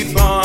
destiny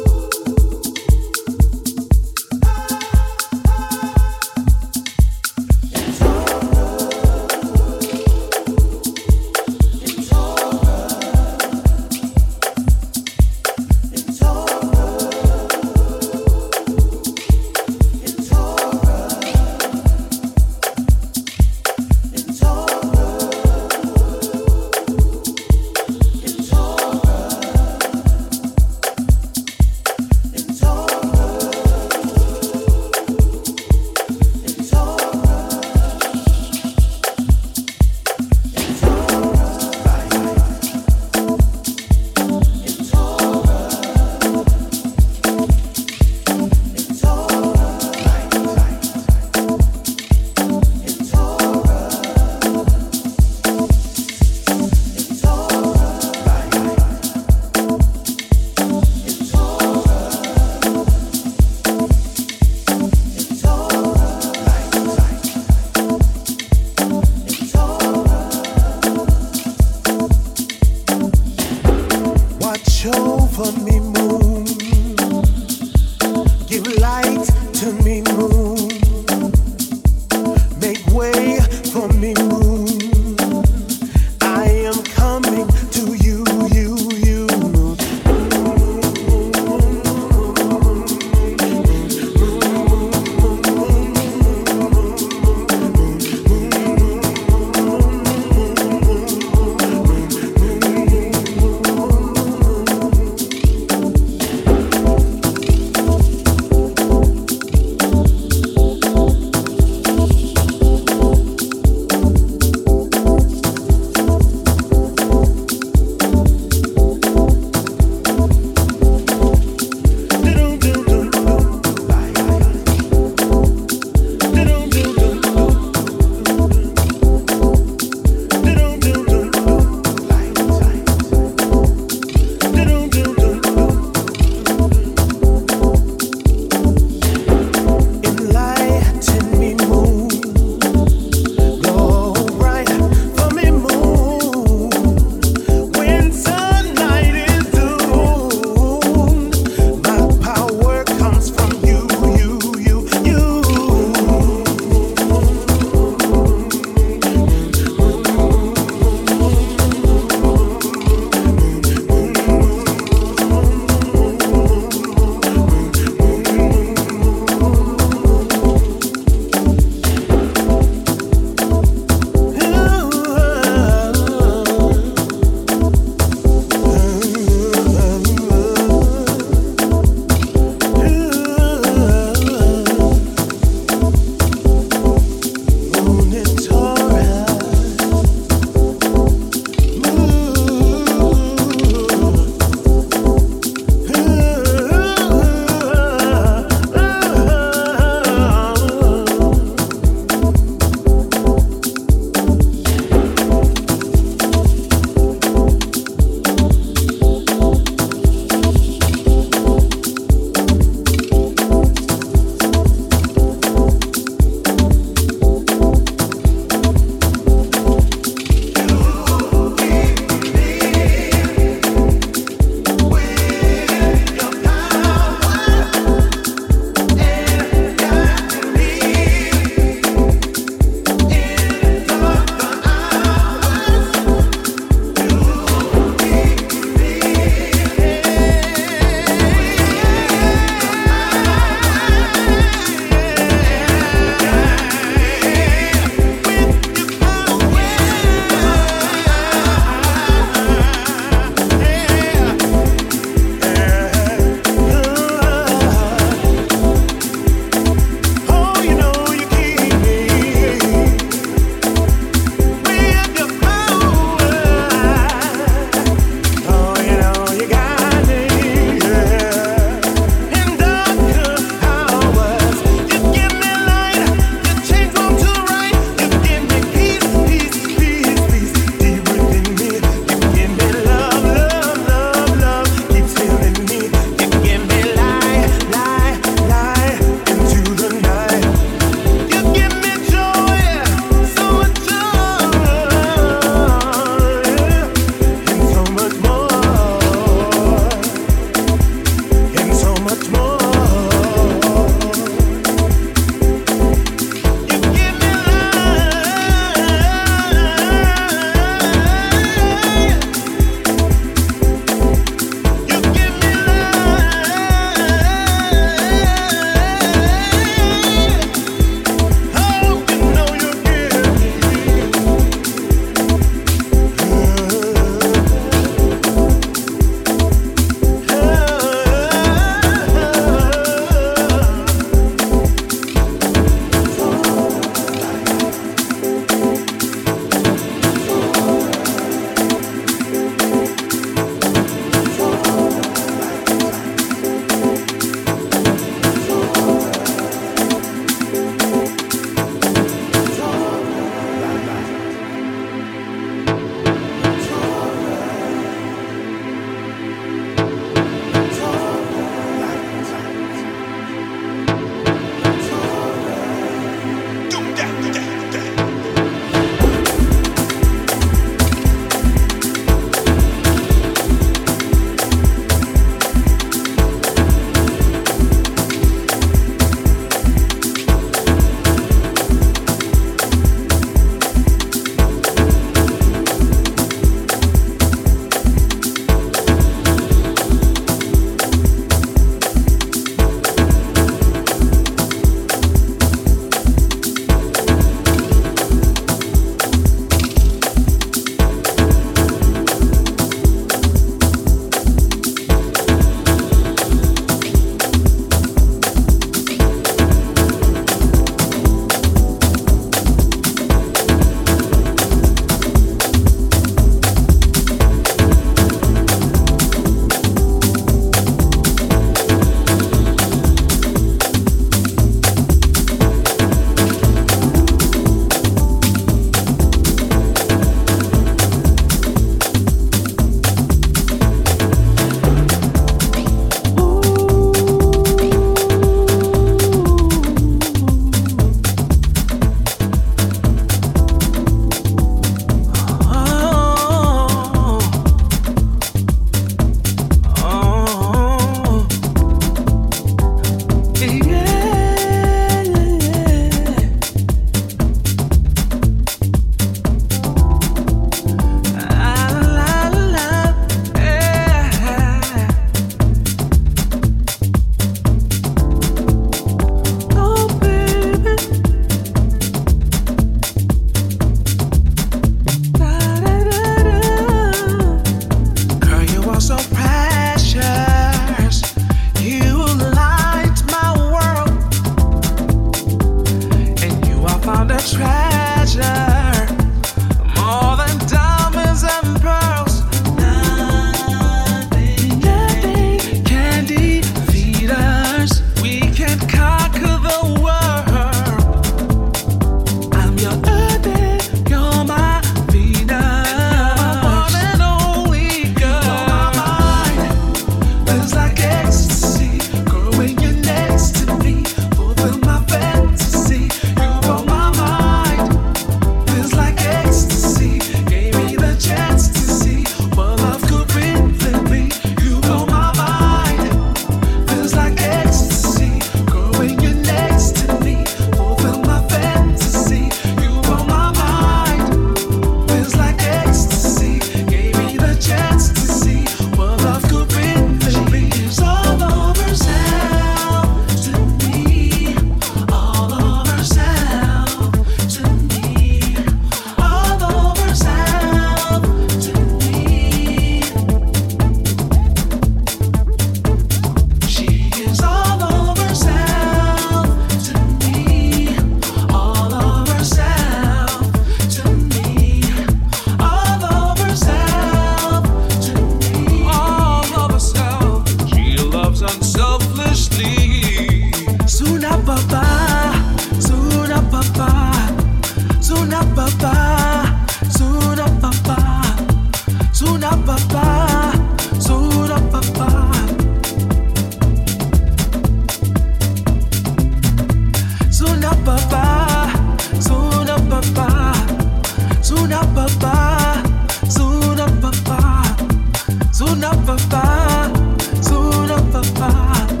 far, of and far.